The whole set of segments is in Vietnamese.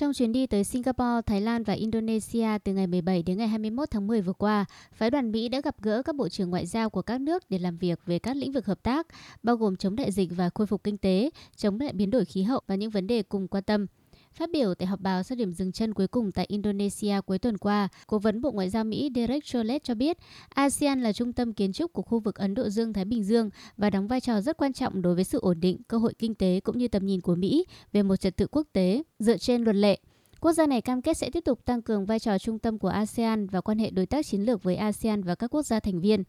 Trong chuyến đi tới Singapore, Thái Lan và Indonesia từ ngày 17 đến ngày 21 tháng 10 vừa qua, phái đoàn Mỹ đã gặp gỡ các bộ trưởng ngoại giao của các nước để làm việc về các lĩnh vực hợp tác, bao gồm chống đại dịch và khôi phục kinh tế, chống lại biến đổi khí hậu và những vấn đề cùng quan tâm. Phát biểu tại họp báo sau điểm dừng chân cuối cùng tại Indonesia cuối tuần qua, Cố vấn Bộ Ngoại giao Mỹ Derek Chollet cho biết ASEAN là trung tâm kiến trúc của khu vực Ấn Độ Dương-Thái Bình Dương và đóng vai trò rất quan trọng đối với sự ổn định, cơ hội kinh tế cũng như tầm nhìn của Mỹ về một trật tự quốc tế dựa trên luật lệ. Quốc gia này cam kết sẽ tiếp tục tăng cường vai trò trung tâm của ASEAN và quan hệ đối tác chiến lược với ASEAN và các quốc gia thành viên.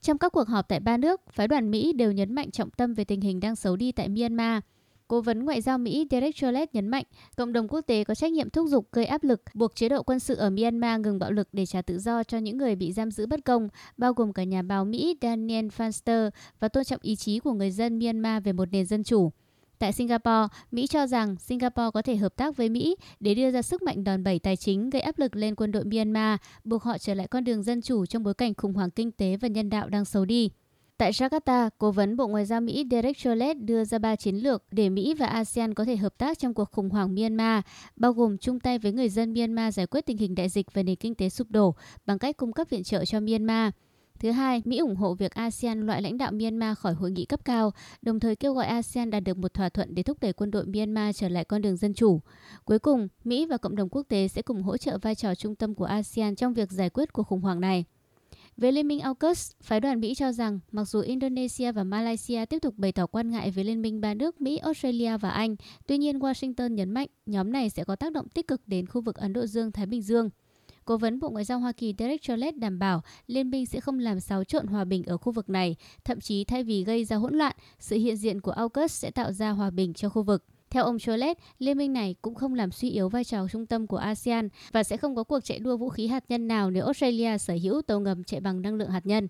Trong các cuộc họp tại ba nước, phái đoàn Mỹ đều nhấn mạnh trọng tâm về tình hình đang xấu đi tại Myanmar – Cố vấn Ngoại giao Mỹ Derek Chollet nhấn mạnh, cộng đồng quốc tế có trách nhiệm thúc giục gây áp lực buộc chế độ quân sự ở Myanmar ngừng bạo lực để trả tự do cho những người bị giam giữ bất công, bao gồm cả nhà báo Mỹ Daniel Fanster và tôn trọng ý chí của người dân Myanmar về một nền dân chủ. Tại Singapore, Mỹ cho rằng Singapore có thể hợp tác với Mỹ để đưa ra sức mạnh đòn bẩy tài chính gây áp lực lên quân đội Myanmar, buộc họ trở lại con đường dân chủ trong bối cảnh khủng hoảng kinh tế và nhân đạo đang xấu đi. Tại Jakarta, Cố vấn Bộ Ngoại giao Mỹ Derek Chollet đưa ra ba chiến lược để Mỹ và ASEAN có thể hợp tác trong cuộc khủng hoảng Myanmar, bao gồm chung tay với người dân Myanmar giải quyết tình hình đại dịch và nền kinh tế sụp đổ bằng cách cung cấp viện trợ cho Myanmar. Thứ hai, Mỹ ủng hộ việc ASEAN loại lãnh đạo Myanmar khỏi hội nghị cấp cao, đồng thời kêu gọi ASEAN đạt được một thỏa thuận để thúc đẩy quân đội Myanmar trở lại con đường dân chủ. Cuối cùng, Mỹ và cộng đồng quốc tế sẽ cùng hỗ trợ vai trò trung tâm của ASEAN trong việc giải quyết cuộc khủng hoảng này. Về Liên minh AUKUS, phái đoàn Mỹ cho rằng mặc dù Indonesia và Malaysia tiếp tục bày tỏ quan ngại với Liên minh ba nước Mỹ, Australia và Anh, tuy nhiên Washington nhấn mạnh nhóm này sẽ có tác động tích cực đến khu vực Ấn Độ Dương-Thái Bình Dương. Cố vấn Bộ Ngoại giao Hoa Kỳ Derek Chollet đảm bảo liên minh sẽ không làm xáo trộn hòa bình ở khu vực này, thậm chí thay vì gây ra hỗn loạn, sự hiện diện của AUKUS sẽ tạo ra hòa bình cho khu vực. Theo ông Cholet, liên minh này cũng không làm suy yếu vai trò trung tâm của ASEAN và sẽ không có cuộc chạy đua vũ khí hạt nhân nào nếu Australia sở hữu tàu ngầm chạy bằng năng lượng hạt nhân.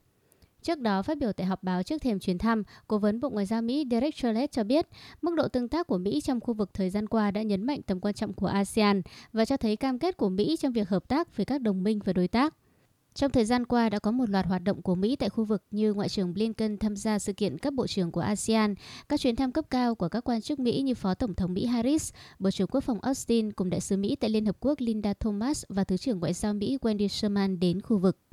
Trước đó, phát biểu tại họp báo trước thềm chuyến thăm, Cố vấn Bộ Ngoại giao Mỹ Derek Chollet cho biết mức độ tương tác của Mỹ trong khu vực thời gian qua đã nhấn mạnh tầm quan trọng của ASEAN và cho thấy cam kết của Mỹ trong việc hợp tác với các đồng minh và đối tác. Trong thời gian qua đã có một loạt hoạt động của Mỹ tại khu vực như Ngoại trưởng Blinken tham gia sự kiện cấp bộ trưởng của ASEAN, các chuyến thăm cấp cao của các quan chức Mỹ như Phó Tổng thống Mỹ Harris, Bộ trưởng Quốc phòng Austin cùng Đại sứ Mỹ tại Liên Hợp Quốc Linda Thomas và Thứ trưởng Ngoại giao Mỹ Wendy Sherman đến khu vực.